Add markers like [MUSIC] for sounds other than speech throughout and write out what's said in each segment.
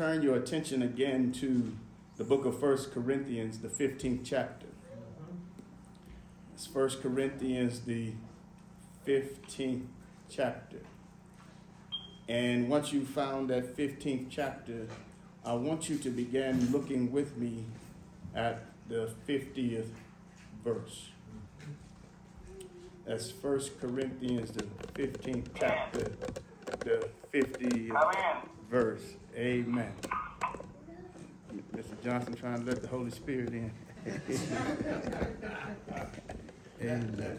turn your attention again to the book of First Corinthians, the 15th chapter. It's First Corinthians, the 15th chapter. And once you found that 15th chapter, I want you to begin looking with me at the 50th verse. That's First Corinthians, the 15th chapter, the 50th verse. Amen. Mr. Johnson trying to let the Holy Spirit in. [LAUGHS] Amen.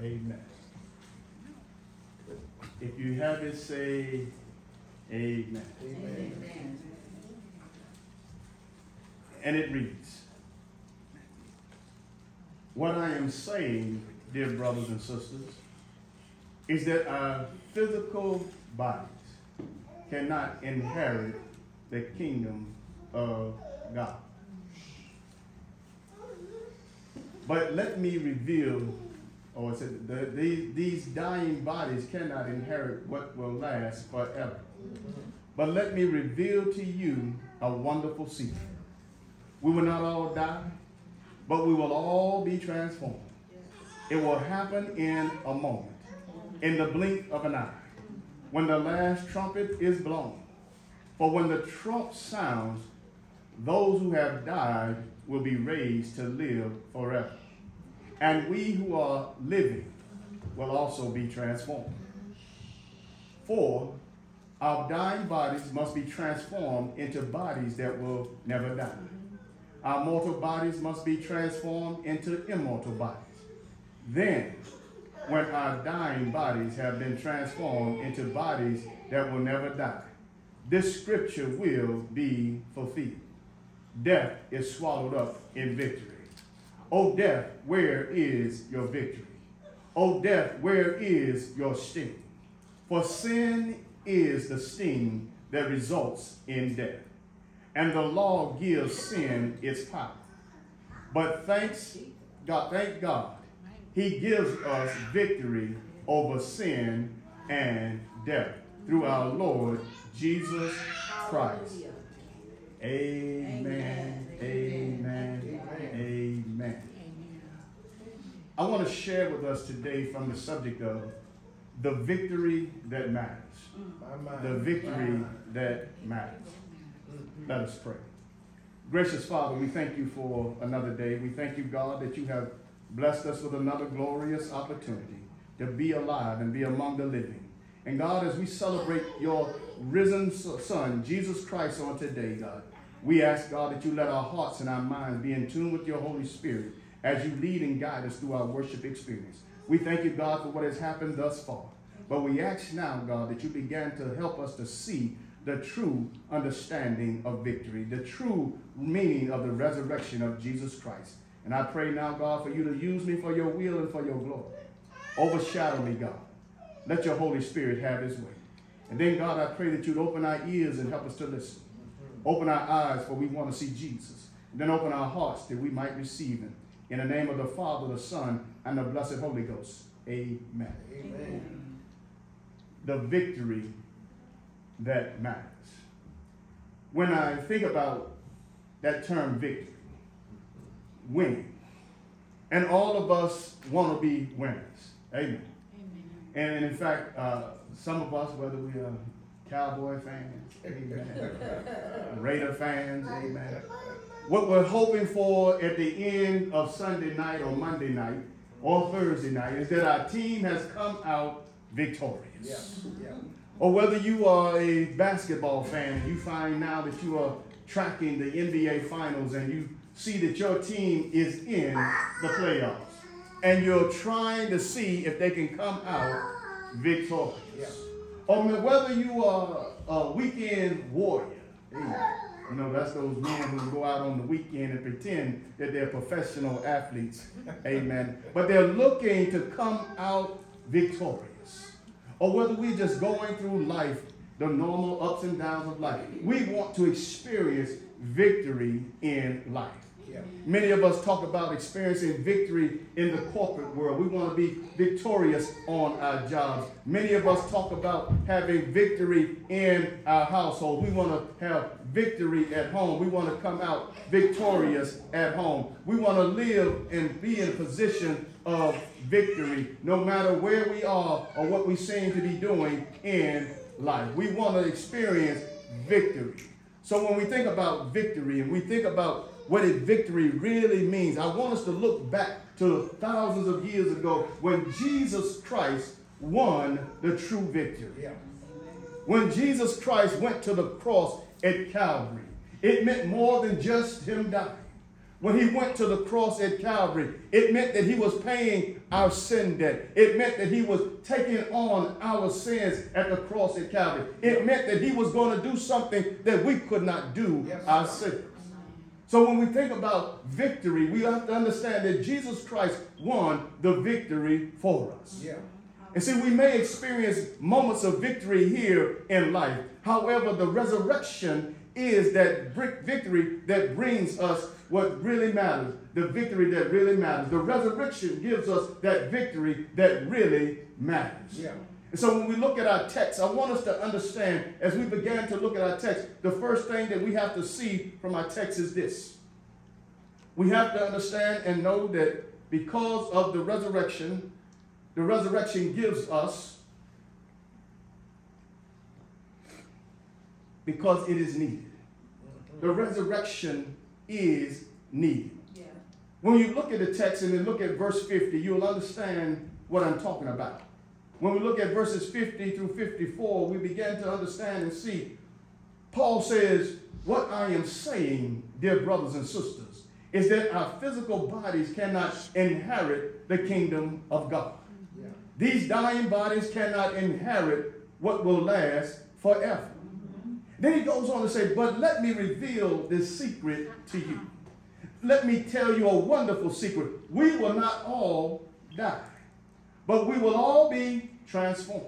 Amen. If you have it, say amen. amen. And it reads What I am saying, dear brothers and sisters, is that our physical bodies cannot inherit the kingdom of God. But let me reveal, or oh, said, the, these, these dying bodies cannot inherit what will last forever. But let me reveal to you a wonderful secret. We will not all die, but we will all be transformed. It will happen in a moment, in the blink of an eye when the last trumpet is blown. For when the trump sounds, those who have died will be raised to live forever. And we who are living will also be transformed. For our dying bodies must be transformed into bodies that will never die. Our mortal bodies must be transformed into immortal bodies. Then when our dying bodies have been transformed into bodies that will never die. This scripture will be fulfilled. Death is swallowed up in victory. O death, where is your victory? O death, where is your sting? For sin is the sting that results in death. And the law gives sin its power. But thanks God, thank God he gives us victory over sin and death through our Lord Jesus Christ. Amen. Amen. Amen. I want to share with us today from the subject of the victory that matters. The victory that matters. Let us pray. Gracious Father, we thank you for another day. We thank you, God, that you have blessed us with another glorious opportunity to be alive and be among the living. And God, as we celebrate your risen Son, Jesus Christ, on today, God, we ask, God, that you let our hearts and our minds be in tune with your Holy Spirit as you lead and guide us through our worship experience. We thank you, God, for what has happened thus far. But we ask now, God, that you begin to help us to see the true understanding of victory, the true meaning of the resurrection of Jesus Christ. And I pray now, God, for you to use me for your will and for your glory. Overshadow me, God. Let your Holy Spirit have his way. And then, God, I pray that you'd open our ears and help us to listen. Open our eyes, for we want to see Jesus. And then open our hearts that we might receive him. In the name of the Father, the Son, and the blessed Holy Ghost. Amen. Amen. The victory that matters. When I think about that term victory, winning, and all of us want to be winners. Amen. Amen. And in fact, uh, some of us, whether we are Cowboy fans, amen, [LAUGHS] Raider fans, amen, what we're hoping for at the end of Sunday night or Monday night or Thursday night is that our team has come out victorious. Yeah. Yeah or whether you are a basketball fan and you find now that you are tracking the NBA finals and you see that your team is in the playoffs and you're trying to see if they can come out victorious. Yeah. Oh, or whether you are a weekend warrior. You know, that's those men who go out on the weekend and pretend that they're professional athletes. [LAUGHS] Amen. But they're looking to come out victorious or whether we're just going through life, the normal ups and downs of life. We want to experience victory in life. Many of us talk about experiencing victory in the corporate world. We want to be victorious on our jobs. Many of us talk about having victory in our household. We want to have victory at home. We want to come out victorious at home. We want to live and be in a position of victory no matter where we are or what we seem to be doing in life. We want to experience victory. So when we think about victory and we think about what victory really means, I want us to look back to thousands of years ago when Jesus Christ won the true victory. When Jesus Christ went to the cross at Calvary, it meant more than just him dying when he went to the cross at Calvary, it meant that he was paying our sin debt. It meant that he was taking on our sins at the cross at Calvary. It meant that he was going to do something that we could not do yes, ourselves. So when we think about victory, we have to understand that Jesus Christ won the victory for us. Yeah. And see, we may experience moments of victory here in life. However, the resurrection is that victory that brings us what really matters, the victory that really matters. The resurrection gives us that victory that really matters. Yeah. And so when we look at our text, I want us to understand as we began to look at our text, the first thing that we have to see from our text is this. We have to understand and know that because of the resurrection, the resurrection gives us because it is needed. The resurrection is needed. Yeah. When you look at the text and then look at verse 50, you'll understand what I'm talking about. When we look at verses 50 through 54, we begin to understand and see. Paul says, What I am saying, dear brothers and sisters, is that our physical bodies cannot inherit the kingdom of God. Yeah. These dying bodies cannot inherit what will last forever. Then he goes on to say, But let me reveal this secret to you. Let me tell you a wonderful secret. We will not all die, but we will all be transformed.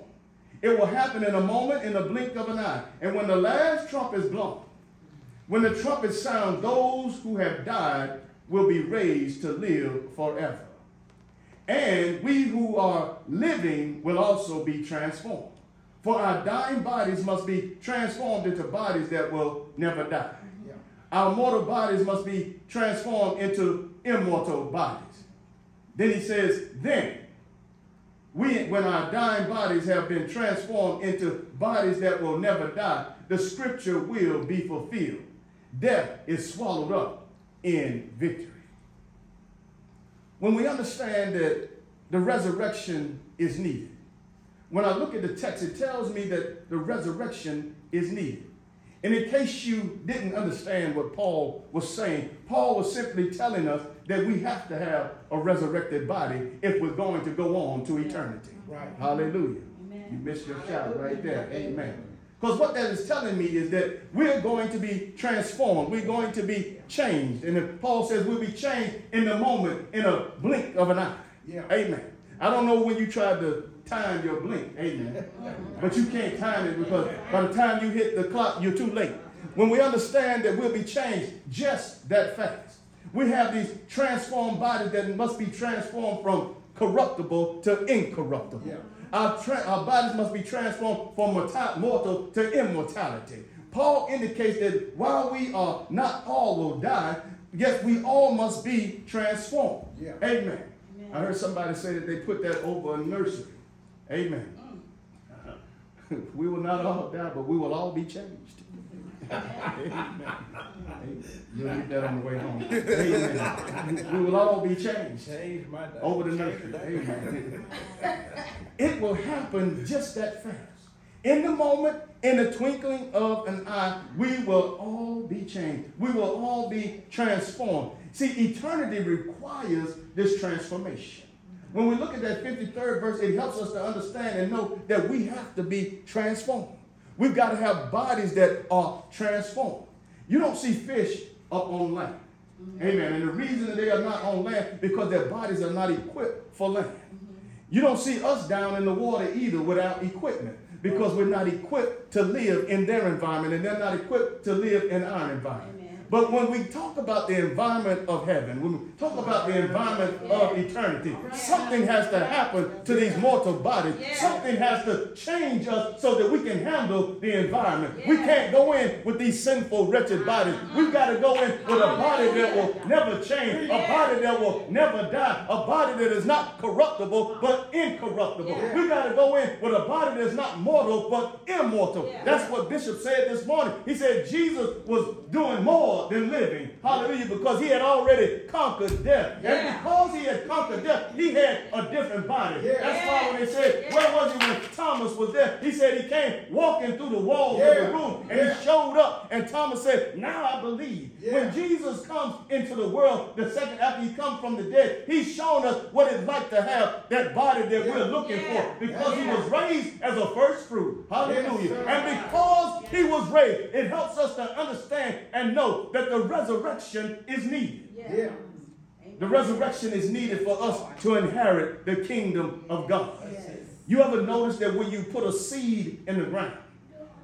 It will happen in a moment, in the blink of an eye. And when the last trump is blown, when the trumpet sounds, those who have died will be raised to live forever. And we who are living will also be transformed. For our dying bodies must be transformed into bodies that will never die. Yeah. Our mortal bodies must be transformed into immortal bodies. Then he says, then, we, when our dying bodies have been transformed into bodies that will never die, the scripture will be fulfilled. death is swallowed up in victory. When we understand that the resurrection is needed, when I look at the text, it tells me that the resurrection is needed. And in case you didn't understand what Paul was saying, Paul was simply telling us that we have to have a resurrected body if we're going to go on to eternity. Right. Hallelujah. Amen. You missed your shout right there. Amen. Because what that is telling me is that we're going to be transformed. We're going to be changed. And if Paul says we'll be changed in the moment, in a blink of an eye. Yeah. Amen. I don't know when you tried to time your blink. Amen. [LAUGHS] But you can't time it because by the time you hit the clock, you're too late. When we understand that we'll be changed just that fast, we have these transformed bodies that must be transformed from corruptible to incorruptible. Yeah. Our, tra- our bodies must be transformed from mortal to immortality. Paul indicates that while we are not all will die, yet we all must be transformed. Yeah. Amen. Amen. I heard somebody say that they put that over a nursery. Amen. Mm. [LAUGHS] we will not all die, but we will all be changed. Amen. You'll read that on the way home. Amen. We will all be changed over the nursery. Amen. It will happen just that fast. In the moment, in the twinkling of an eye, we will all be changed. We will all be transformed. See, eternity requires this transformation. When we look at that 53rd verse, it helps us to understand and know that we have to be transformed. We've got to have bodies that are transformed. You don't see fish up on land. Mm-hmm. Amen. And the reason they are not on land because their bodies are not equipped for land. Mm-hmm. You don't see us down in the water either without equipment because we're not equipped to live in their environment and they're not equipped to live in our environment. But when we talk about the environment of heaven, when we talk about the environment of eternity, something has to happen to these mortal bodies. Something has to change us so that we can handle the environment. We can't go in with these sinful, wretched uh-huh. bodies. We've got to go in with a body that will never change, a body that will never die, a body that is not corruptible but incorruptible. We've got to go in with a body that's not mortal but immortal. That's what Bishop said this morning. He said Jesus was doing more more than living. Hallelujah. Because he had already conquered death. Yeah. And because he had conquered death, he had a different body. Yeah. That's why when they said, where was he when Thomas was there? He said he came walking through the walls yeah. of the room and he showed up. And Thomas said, now I believe. When Jesus comes into the world, the second after he comes from the dead, he's shown us what it's like to have that body that we're looking for. Because he was raised as a first fruit. Hallelujah. and because he was raised, it helps us to understand and know that the resurrection is needed. Yeah. The resurrection is needed for us to inherit the kingdom of God. Yes. You ever notice that when you put a seed in the ground,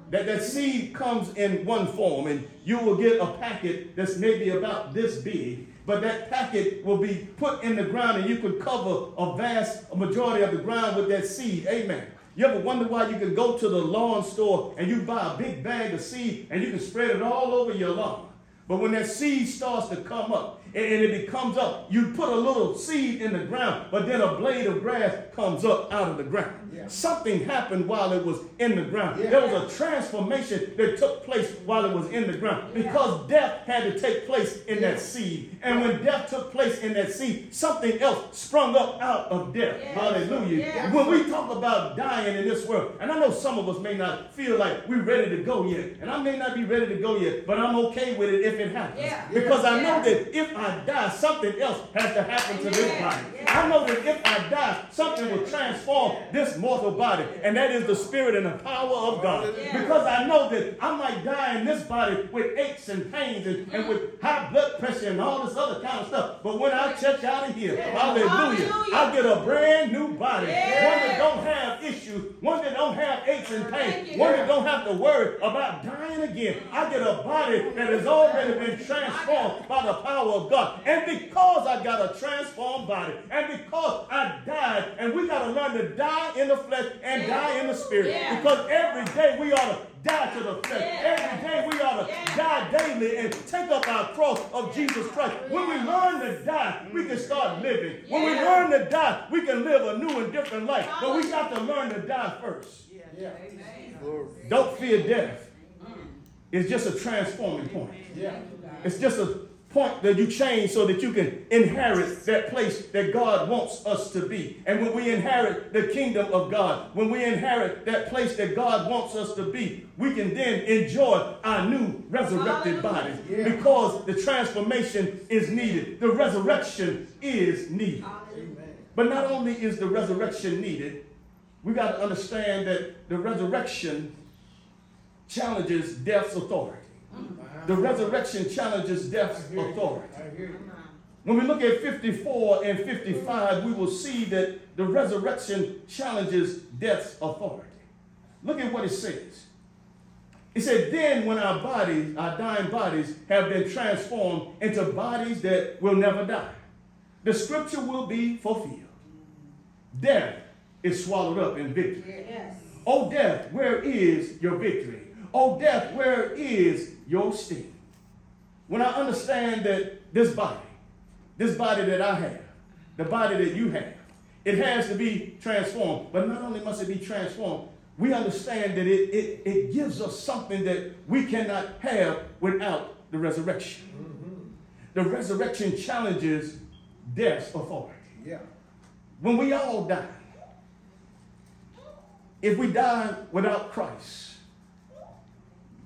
that that seed comes in one form and you will get a packet that's maybe about this big, but that packet will be put in the ground and you could cover a vast a majority of the ground with that seed. Amen. You ever wonder why you can go to the lawn store and you buy a big bag of seed and you can spread it all over your lawn? But when that seed starts to come up and, it becomes up, you put a little seed in the ground, but then a blade of grass comes up out of the ground. Yeah. Something happened while it was in the ground. Yeah. There was a transformation that took place while it was in the ground because death had to take place in that seed. And when death took place in that seed, something else sprung up out of death. Hallelujah. When we talk about dying in this world, and I know some of us may not feel like we're ready to go yet, and I may not be ready to go yet, but I'm okay with it if it happens. Because I know that if I die, something else has to happen to this body. I know that if I die, something will transform this mortal body, and that is the spirit and the power of God. Because I know that I might die in this body with aches and pains and, and with high blood pressure and all this other kind of stuff. But when I check out of here, hallelujah, I get a brand new body. One that don't have issues, one that don't have aches and pains, one that don't have to worry about dying again. I get a body that has already been transformed by the power of God. And because I got a transformed body, and because I died, and we got to learn to die in the flesh and yeah. die in the spirit. Yeah. Because every day we ought to die to the flesh. Yeah. Every day we ought to die daily and take up our cross of Jesus Christ. When we learn to die, we can start living. When we learn to die, we can live a new and different life. But we got to learn to die first. Don't fear death. It's just a transforming point. Yeah. It's just a point that you change so that you can inherit that place that God wants us to be. And when we inherit the kingdom of God, when we inherit that place that God wants us to be, we can then enjoy our new resurrected bodies Yeah. because the transformation is needed. The resurrection is needed. Amen. But not only is the resurrection needed, we got to understand that the resurrection challenges death's authority. The resurrection challenges death's I hear you. authority. I hear you. When we look at 54 and 55, we will see that the resurrection challenges death's authority. Look at what it says. It said, Then when our bodies, our dying bodies, have been transformed into bodies that will never die, the scripture will be fulfilled. Death is swallowed up in victory. Yes. Oh, death, where is your victory? Oh, death, where is your sting? When I understand that this body, this body that I have, the body that you have, it has to be transformed. But not only must it be transformed, we understand that it, it, it gives us something that we cannot have without the resurrection. The resurrection challenges death's authority Yeah. when we all die, if we die without Christ,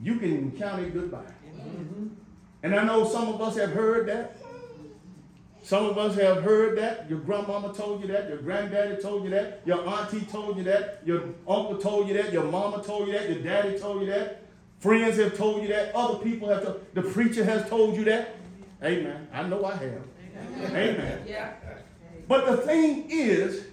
you can count it goodbye. Mm-hmm. And I know some of us have heard that. Some of us have heard that. Your grandmama told you that. Your granddaddy told you that. Your auntie told you that. Your uncle told you that. Your mama told you that. Your daddy told you that. Friends have told you that. Other people have told. The preacher has told you that. Amen. I know I have. Amen. Yeah. But the thing is,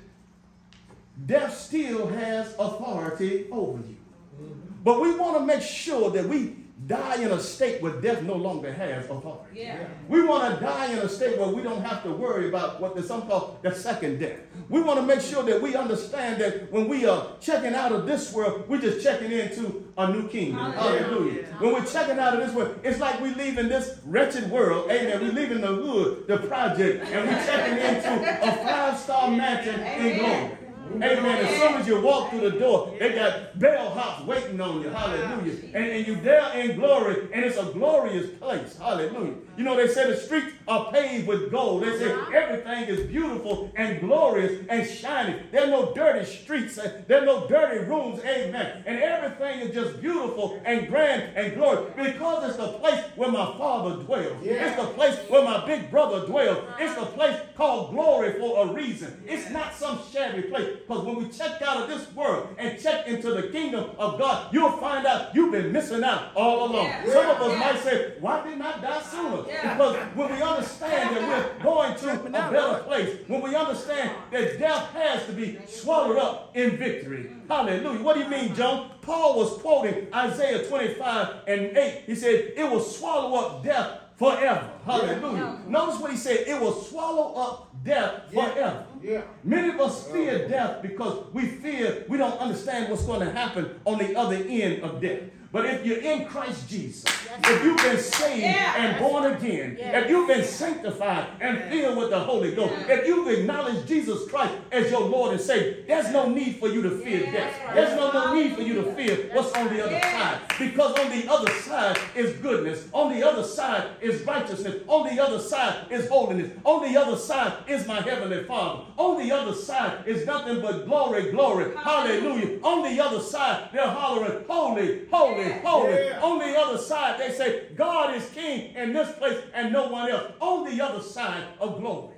death still has authority over you. Mm-hmm. But we want to make sure that we die in a state where death no longer has authority. Yeah. We want to die in a state where we don't have to worry about what the some call the second death. We want to make sure that we understand that when we are checking out of this world, we're just checking into a new kingdom. Hallelujah. Hallelujah. When we're checking out of this world, it's like we're leaving this wretched world. Amen. We're leaving the hood, the project, and we're checking into a five-star mansion in glory. Amen. As soon as you walk through the door, they got bellhops waiting on you. Hallelujah. And, and you there in glory, and it's a glorious place. Hallelujah. You know, they say the streets are paved with gold. They say uh-huh. everything is beautiful and glorious and shining. There are no dirty streets. There are no dirty rooms. Amen. And everything is just beautiful and grand and glorious because it's the place where my father dwells. Yeah. It's the place where my big brother dwells. It's uh-huh. the place called glory for a reason. It's not some shabby place. Because when we check out of this world and check into the kingdom of God, you'll find out you've been missing out all along. Yeah. Some of us Yeah. might say, why didn't I die sooner? Yeah. Because when we understand that we're going to a better place, when we understand that death has to be swallowed up in victory. Hallelujah. What do you mean, John? Paul was quoting Isaiah 25 and 8. He said, it will swallow up death forever. Hallelujah. Notice what he said, it will swallow up death Yeah. forever. Yeah. Many of us oh. fear death because we fear we don't understand what's going to happen on the other end of death. But if you're in Christ Jesus, if you've been saved Yeah. and born again, Yeah. if you've been sanctified and filled with the Holy Ghost, if you've acknowledged Jesus Christ as your Lord and Savior, there's no need for you to fear death. There's no, no need for you to fear what's on the other side. Because on the other side is goodness. On the other side is righteousness. On the other side is holiness. On the other side is my heavenly Father. On the other side is nothing but glory, glory. Hallelujah. On the other side, they're hollering, holy, holy, Yeah. holy. Yeah. On the other side, they say, God is king in this place and no one else. On the other side of glory.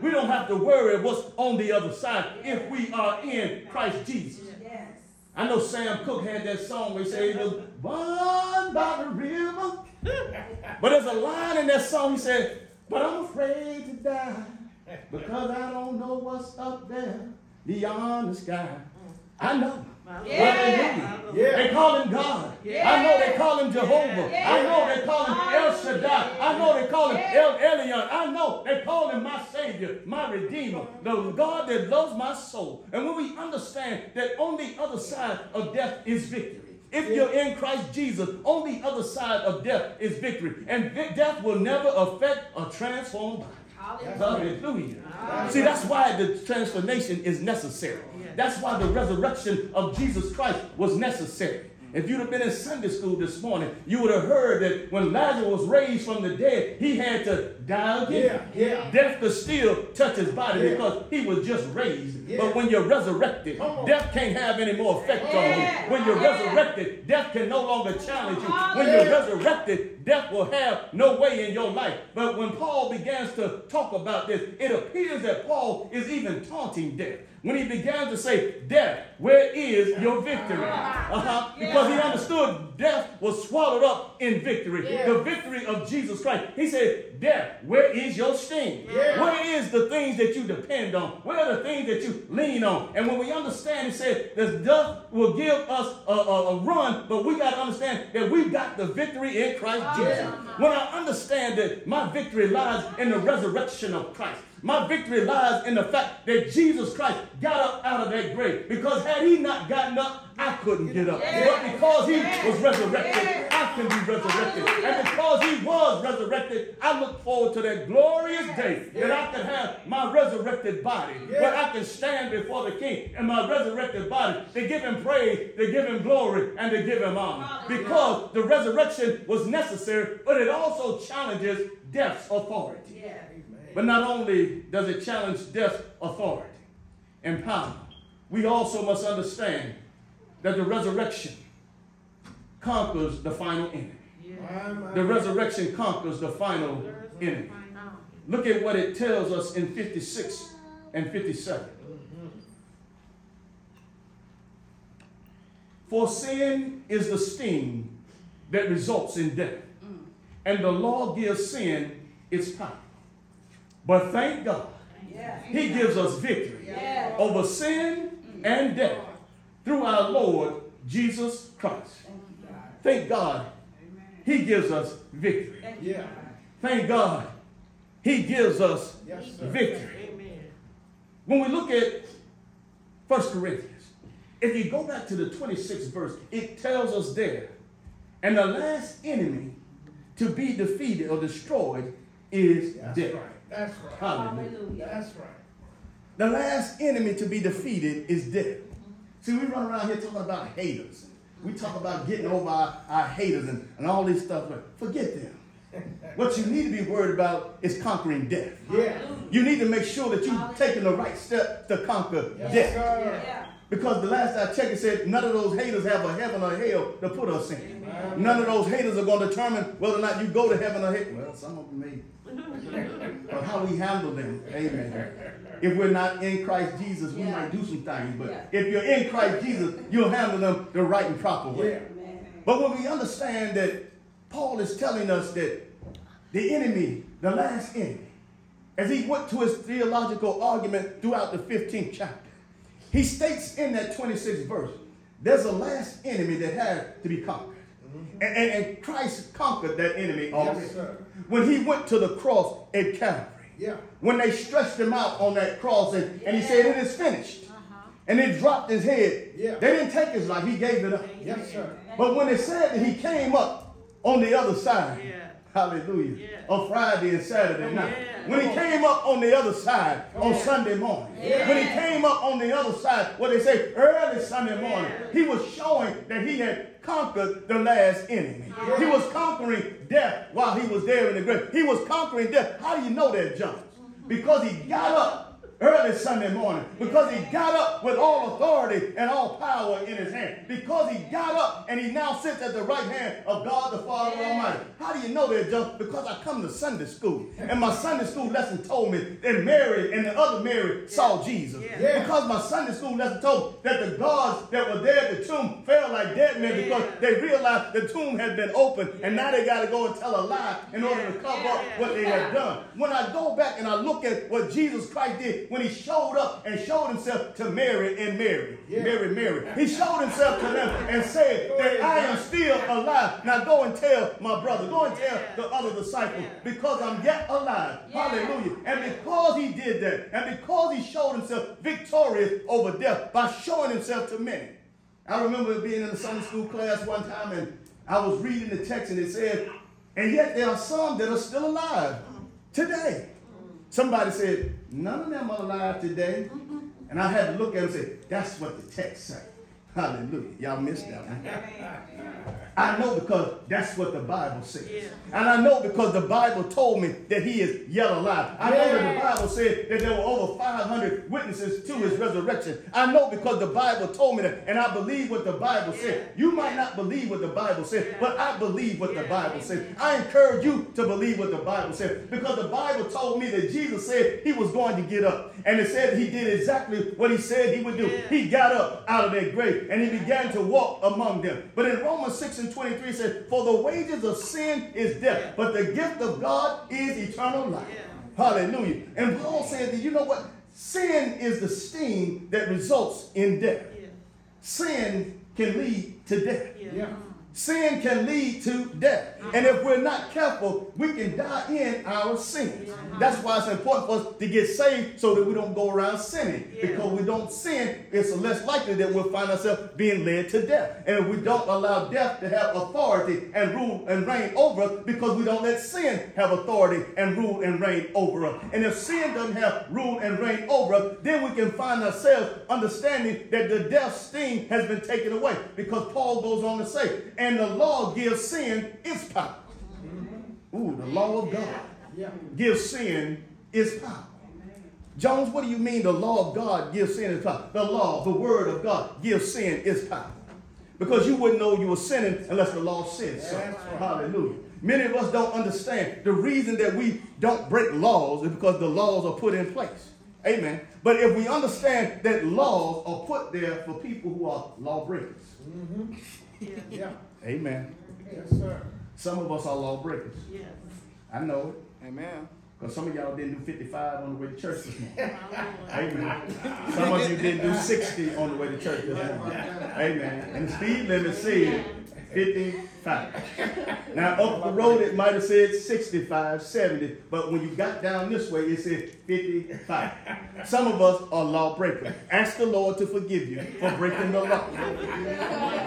We don't have to worry what's on the other side if we are in Christ Jesus. I know Sam Cooke had that song where he said he was born by the river. [LAUGHS] but there's a line in that song he said, but I'm afraid to die because I don't know what's up there beyond the sky. I know. Yeah. Hallelujah. Yeah. They call him God. I know they call him Jehovah. Yeah. I know they call him El Shaddai. I know they call him El Elyon. I know they call him my Savior, my Redeemer, the God that loves my soul. And when we understand that on the other side of death is victory. If you're in Christ Jesus, on the other side of death is victory. And vi- death will never affect a transformed body. Hallelujah. See, that's why the transformation is necessary. That's why the resurrection of Jesus Christ was necessary. If you'd have been in Sunday school this morning, you would have heard that when Lazarus was raised from the dead, he had to die again. Yeah, yeah. Death could still touch his body Yeah. because he was just raised. Yeah. But when you're resurrected, death can't have any more effect on you. When you're Yeah. resurrected, death can no longer challenge you. When you're resurrected, death will have no way in your life. But when Paul begins to talk about this, it appears that Paul is even taunting death. When he began to say, Death, where is your victory? Uh-huh. Because he understood death was swallowed up in victory. Yeah. The victory of Jesus Christ. He said, Death, where is your sting? Yeah. Where is the things that you depend on? Where are the things that you lean on? And when we understand, he said, that death will give us a, a, a run, but we got to understand that we've got the victory in Christ Jesus. When I understand that my victory lies in the resurrection of Christ. My victory lies in the fact that Jesus Christ got up out of that grave. Because had he not gotten up, I couldn't get up. But because he was resurrected, I can be resurrected. And because he was resurrected, I look forward to that glorious day that I can have my resurrected body, where I can stand before the king in my resurrected body to give him praise, to give him glory, and to give him honor. Because the resurrection was necessary, but it also challenges death's authority. But not only does it challenge death's authority and power, we also must understand that the resurrection conquers the final enemy. My, my, The resurrection conquers the final enemy. Look at what it tells us in 56 and 57. For sin is the sting that results in death, and the law gives sin its power. But thank God, He gives us victory over sin and death through our Lord Jesus Christ. Thank God, He gives us victory. Yeah. Thank God, He gives us victory. When we look at 1 Corinthians, if you go back to the 26th verse, it tells us there, and the last enemy to be defeated or destroyed is That's death. right. That's right. Hallelujah. That's right. The last enemy to be defeated is death. See, we run around here talking about haters. We talk about getting over our, our haters and, and all this stuff, but forget them. What you need to be worried about is conquering death. Yeah. You need to make sure that you're taking the right step to conquer Yes, death. sir. Because the last I checked, it said none of those haters have a heaven or hell to put us in. None of those haters are going to determine whether or not you go to heaven or hell. Well, some of them may. [LAUGHS] but how we handle them, amen. If we're not in Christ Jesus, we might do some things. But if you're in Christ Jesus, you'll handle them the right and proper way. Yeah. But when we understand that Paul is telling us that the enemy, the last enemy, as he went to his theological argument throughout the 15th chapter, he states in that 26th verse, there's a last enemy that had to be conquered. Mm-hmm. And, and- and Christ conquered that enemy already. sir. when he went to the cross at Calvary. Yeah. When they stretched him out on that cross and, and he said, It is finished. Uh-huh. And he dropped his head. Yeah. They didn't take his life, he gave it up. Yes, sir. But when it said that he came up on the other side, Yeah. Hallelujah, Yeah. on Friday and Saturday night, Yeah. when he came up on the other side on Sunday morning, when he came up on the other side, what they say early Sunday morning, he was showing that he had conquered the last enemy. He was conquering death while he was there in the grave. He was conquering death. How do you know that, John? Mm-hmm. Because he got up early Sunday morning because he got up with all authority and all power in his hand. Because he got up and he now sits at the right hand of God the Father Almighty. How do you know that, John? Because I come to Sunday school and my Sunday school lesson told me that Mary and the other Mary saw Jesus. Yeah. Because my Sunday school lesson told me that the guards that were there at the tomb fell like dead men because they realized the tomb had been opened and now they got to go and tell a lie in order to cover up what they had done. When I go back and I look at what Jesus Christ did when he showed up and showed himself to Mary and Mary, Yeah. Mary, Mary, he showed himself to them and said that I am still alive. Now go and tell my brother, go and tell the other disciples because I'm yet alive. Hallelujah. And because he did that, and because he showed himself victorious over death by showing himself to many. I remember being in a Sunday school class one time and I was reading the text and it said, and yet there are some that are still alive today. Mm. Somebody said, none of them are alive today. Mm-hmm. And I had to look at them and say, that's what the text say. Hallelujah. Y'all missed that one. I know because that's what the Bible says. Yeah. And I know because the Bible told me that he is yet alive. I know that the Bible said that there were over 500 witnesses to his resurrection. I know because the Bible told me that, and I believe what the Bible said. You might not believe what the Bible said, but I believe what the Bible said. I encourage you to believe what the Bible said because the Bible told me that Jesus said he was going to get up. And it said he did exactly what he said he would do. He got up out of that grave and he began to walk among them. But in Romans 6 and and 23 says, For the wages of sin is death, but the gift of God is eternal life. Hallelujah. And Paul said that, you know what? Sin is the sting that results in death. Sin can lead to death. Yeah sin can lead to death. And if we're not careful, we can die in our sins. That's why it's important for us to get saved so that we don't go around sinning. Because we don't sin, it's less likely that we'll find ourselves being led to death. And if we don't allow death to have authority and rule and reign over us, because we don't let sin have authority and rule and reign over us. And if sin doesn't have rule and reign over us, then we can find ourselves understanding that the death sting has been taken away. Because Paul goes on to say, and and the law gives sin its power. Ooh, the law of God gives sin its power. Jones, what do you mean the law of God gives sin its power? The law, the word of God gives sin its power. Because you wouldn't know you were sinning unless the law said so. Hallelujah. Many of us don't understand the reason that we don't break laws is because the laws are put in place. Amen. But if we understand that laws are put there for people who are lawbreakers. Mm-hmm. Yeah. yeah. Amen. Yes, sir. Some of us are lawbreakers. Yes. I know it. Amen. Because some of y'all didn't do 55 on the way to church this morning. Amen. Some of you didn't do 60 on the way to church this morning. Amen. And the speed limit said 55. Now, up the road, it might have said 65, 70, but when you got down this way, it said 55. Some of us are lawbreakers. Ask the Lord to forgive you for breaking the law.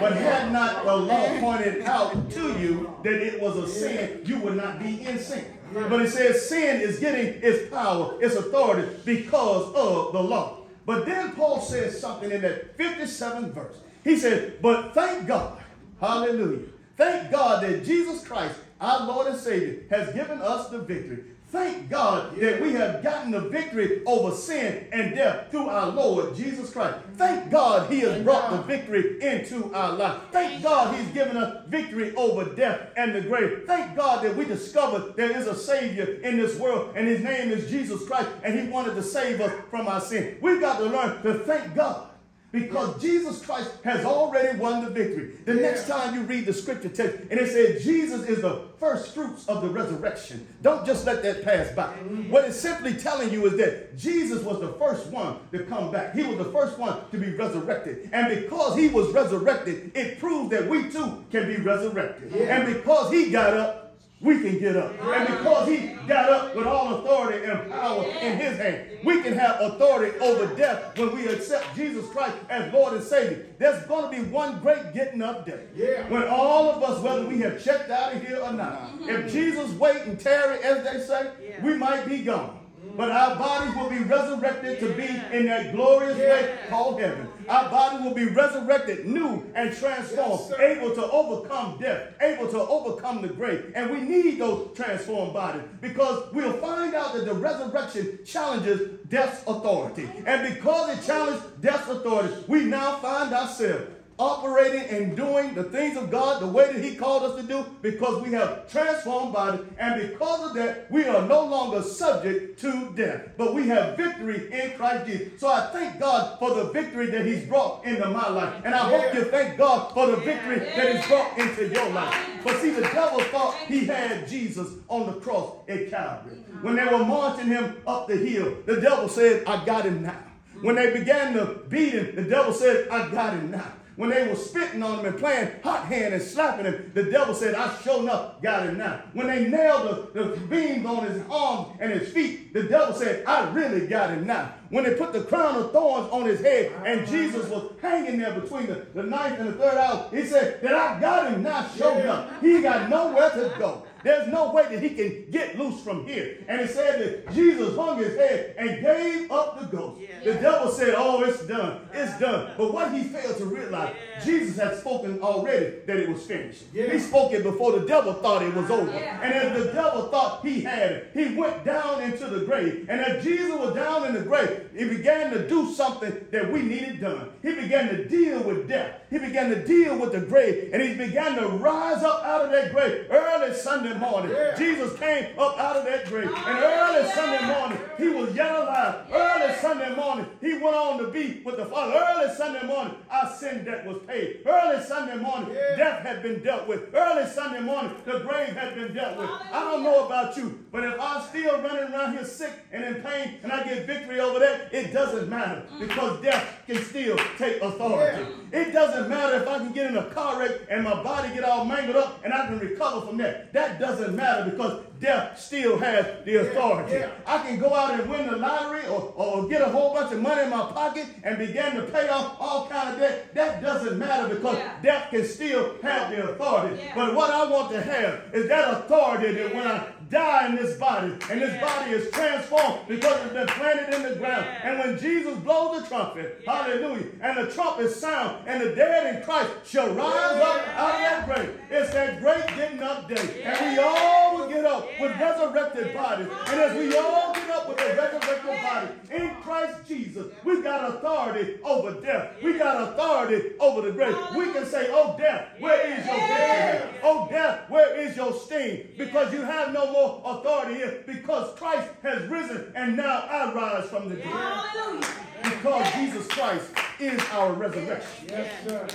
But had not the law pointed out to you that it was a sin, you would not be in sin. But it says sin is getting its power, its authority because of the law. But then Paul says something in that 57th verse. He said, But thank God Hallelujah. Thank God that Jesus Christ, our Lord and Savior, has given us the victory. Thank God that we have gotten the victory over sin and death through our Lord Jesus Christ. Thank God He has brought the victory into our life. Thank God He's given us victory over death and the grave. Thank God that we discovered there is a Savior in this world and His name is Jesus Christ and He wanted to save us from our sin. We've got to learn to thank God because Jesus Christ has already won the victory. The yeah. next time you read the scripture text and it says Jesus is the first fruits of the resurrection, don't just let that pass by. Mm-hmm. What it's simply telling you is that Jesus was the first one to come back. He was the first one to be resurrected. And because he was resurrected, it proves that we too can be resurrected. Yeah. And because he got up, we can get up. And because he got up with all authority and power in his hand, we can have authority over death when we accept Jesus Christ as Lord and Savior. There's going to be one great getting up day. Yeah. When all of us, whether we have checked out of here or not, mm-hmm. if Jesus wait and tarry, as they say, we might be gone. But our bodies will be resurrected to be in that glorious way called heaven. Our body will be resurrected new and transformed, yes, able to overcome death, able to overcome the grave. And we need those transformed bodies because we'll find out that the resurrection challenges death's authority. And because it challenges death's authority, we now find ourselves operating and doing the things of God the way that He called us to do because we have transformed bodies. And because of that, we are no longer subject to death, but we have victory in Christ Jesus. So I thank God for the victory that He's brought into my life. And I yeah. hope you thank God for the victory yeah. that He's brought into your life. But see, the devil thought he had Jesus on the cross at Calvary. When they were marching him up the hill, the devil said, I got him now. When they began to beat him, the devil said, I got him now. When they were spitting on him and playing hot hand and slapping him, the devil said, I sure enough got him now. When they nailed the, the beams on his arms and his feet, the devil said, I really got him now. When they put the crown of thorns on his head and Jesus was hanging there between the, the ninth and the third hour, he said that I got him now, sure enough. He got nowhere to go. There's no way that he can get loose from here. And it said that Jesus hung his head and gave up the ghost. Yeah. The devil said, Oh, it's done. It's done. Uh-huh. But what he failed to realize, Jesus had spoken already that it was finished. He spoke it before the devil thought it was over. And as the devil thought he had it, he went down into the grave. And as Jesus was down in the grave, he began to do something that we needed done. He began to deal with death. He began to deal with the grave. And he began to rise up out of that grave early Sunday morning. Yeah. Jesus came up out of that grave. And oh, early Sunday morning, he was yet alive. Early Sunday morning, he went on to be with the Father. Early Sunday morning, our sin debt was paid. Early Sunday morning, death had been dealt with. Early Sunday morning, the grave had been dealt with. I don't know about you, but if I'm still running around here sick and in pain and I get victory over that, it doesn't matter mm. because death can still take authority. It doesn't matter if I can get in a car wreck and my body get all mangled up and I can recover from that. That doesn't matter because death still has the authority. Yeah, yeah. I can go out and win the lottery or, or get a whole bunch of money in my pocket and begin to pay off all kind of debt. That doesn't matter because yeah. death can still have the authority. But what I want to have is that authority that when I die in this body, and this body is transformed because it's been planted in the ground. And when Jesus blows the trumpet, hallelujah, and the trumpet sound, and the dead in Christ shall rise up out of that grave. It's that great getting up day. And we all will get up with resurrected bodies. And as we all get up with a resurrected body in Christ Jesus, we've got authority over death. We got authority over the grave. We can say, Oh, death, where is your victory? Oh, death, where is your sting? Because you have no more more authority here because Christ has risen and now I rise from the dead. Hallelujah. Because Jesus Christ is our resurrection. Yes, sir.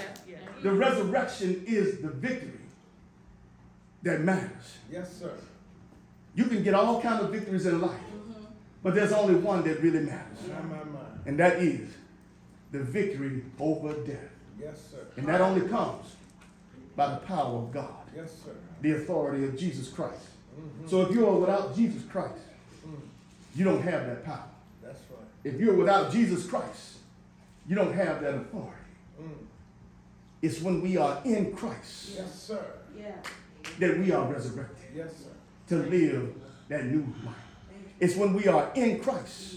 The resurrection is the victory that matters. Yes, sir. You can get all kinds of victories in life, mm-hmm. but there's only one that really matters. And that is the victory over death. Yes, sir. And that only comes by the power of God. Yes, sir. The authority of Jesus Christ. Mm-hmm. So if you are without Jesus Christ, you don't have that power. That's right. If you're without Jesus Christ, you don't have that authority. Mm. It's when we are in Christ yes, sir. Yeah. that we are resurrected yes, sir. to live that new life. It's when we are in Christ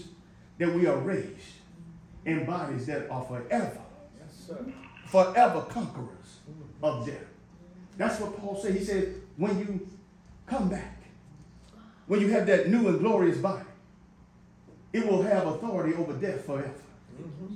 that we are raised in bodies that are forever, yes, sir. forever conquerors of death. That's what Paul said. He said, when you come back. When you have that new and glorious body, it will have authority over death forever. Mm-hmm.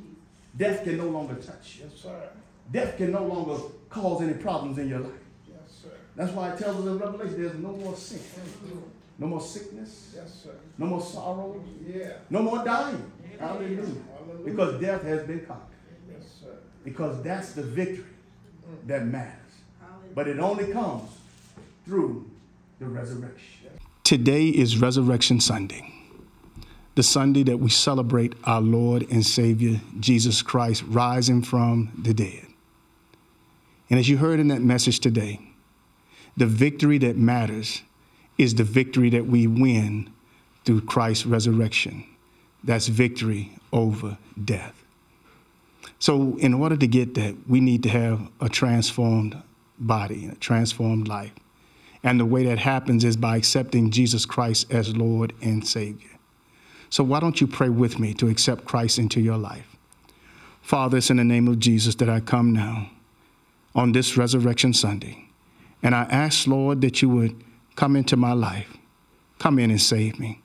Death can no longer touch you. Yes, sir. Death can no longer cause any problems in your life. Yes, sir. That's why it tells us in Revelation there's no more sin. Mm-hmm. No more sickness. Yes, sir. No more sorrow. Yeah. No more dying. Hallelujah. Hallelujah. Because death has been conquered. Yes, sir. Because that's the victory mm. that matters. But it only comes through the resurrection. Today is Resurrection Sunday, the Sunday that we celebrate our Lord and Savior Jesus Christ rising from the dead. And as you heard in that message today, the victory that matters is the victory that we win through Christ's resurrection. That's victory over death. So, in order to get that, we need to have a transformed body, a transformed life. And the way that happens is by accepting Jesus Christ as Lord and Savior. So why don't you pray with me to accept Christ into your life? Father, it's in the name of Jesus that I come now on this Resurrection Sunday. And I ask, Lord, that you would come into my life, come in and save me.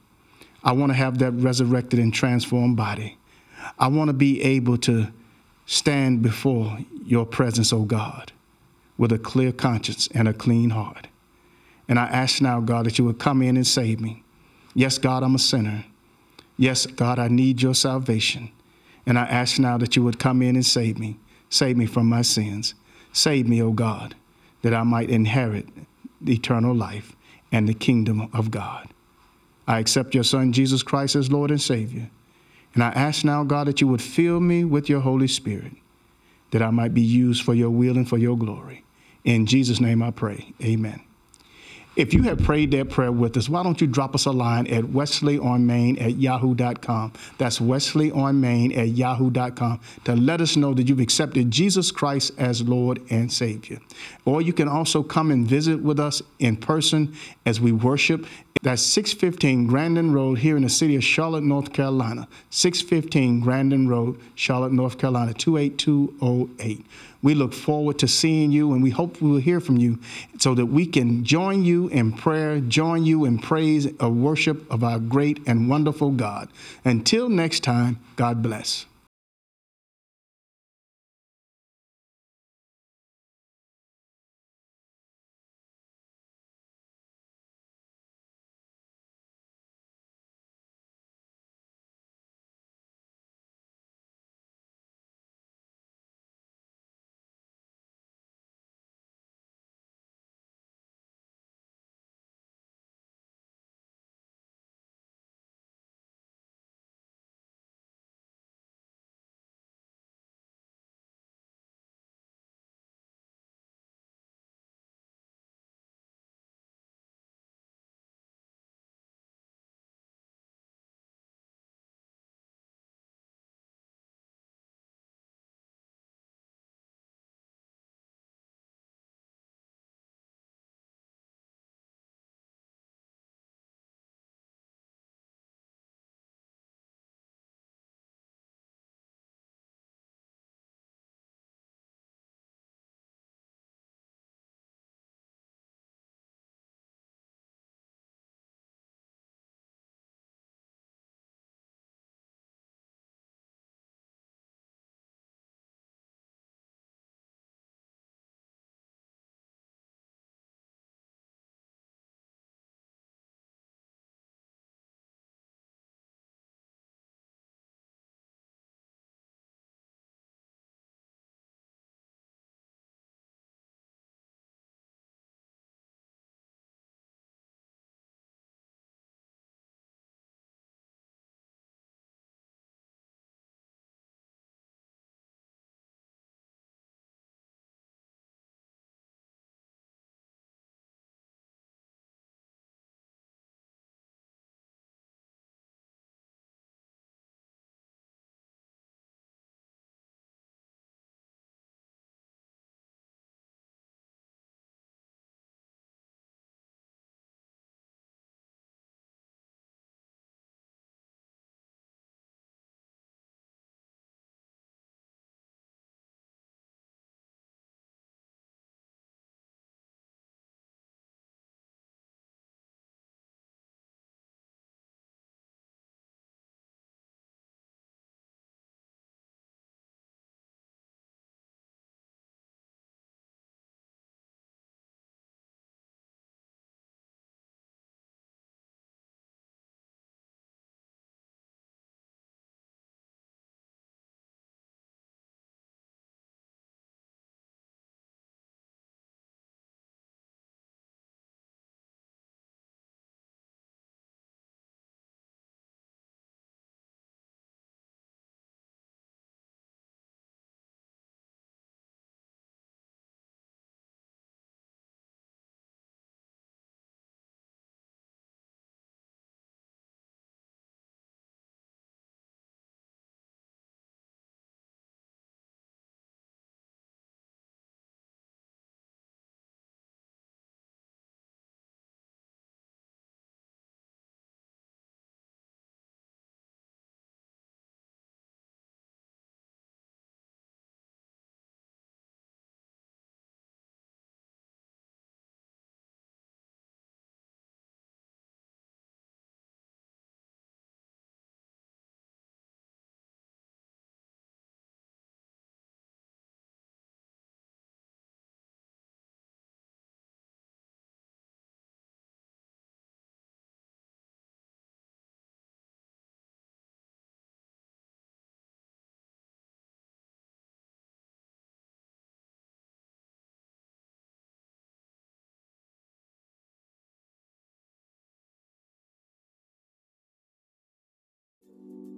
I want to have that resurrected and transformed body. I want to be able to stand before your presence, O oh God, with a clear conscience and a clean heart. And I ask now, God, that you would come in and save me. Yes, God, I'm a sinner. Yes, God, I need your salvation. And I ask now that you would come in and save me. Save me from my sins. Save me, O God, that I might inherit eternal life and the kingdom of God. I accept your Son, Jesus Christ, as Lord and Savior. And I ask now, God, that you would fill me with your Holy Spirit, that I might be used for your will and for your glory. In Jesus' name I pray. Amen. If you have prayed that prayer with us, why don't you drop us a line at wesleyonmain at yahoo.com. That's wesleyonmain at yahoo.com to let us know that you've accepted Jesus Christ as Lord and Savior. Or you can also come and visit with us in person as we worship That's 615 Grandin Road here in the city of Charlotte, North Carolina. 615 Grandin Road, Charlotte, North Carolina, 28208. We look forward to seeing you and we hope we will hear from you so that we can join you in prayer, join you in praise of worship of our great and wonderful God. Until next time, God bless.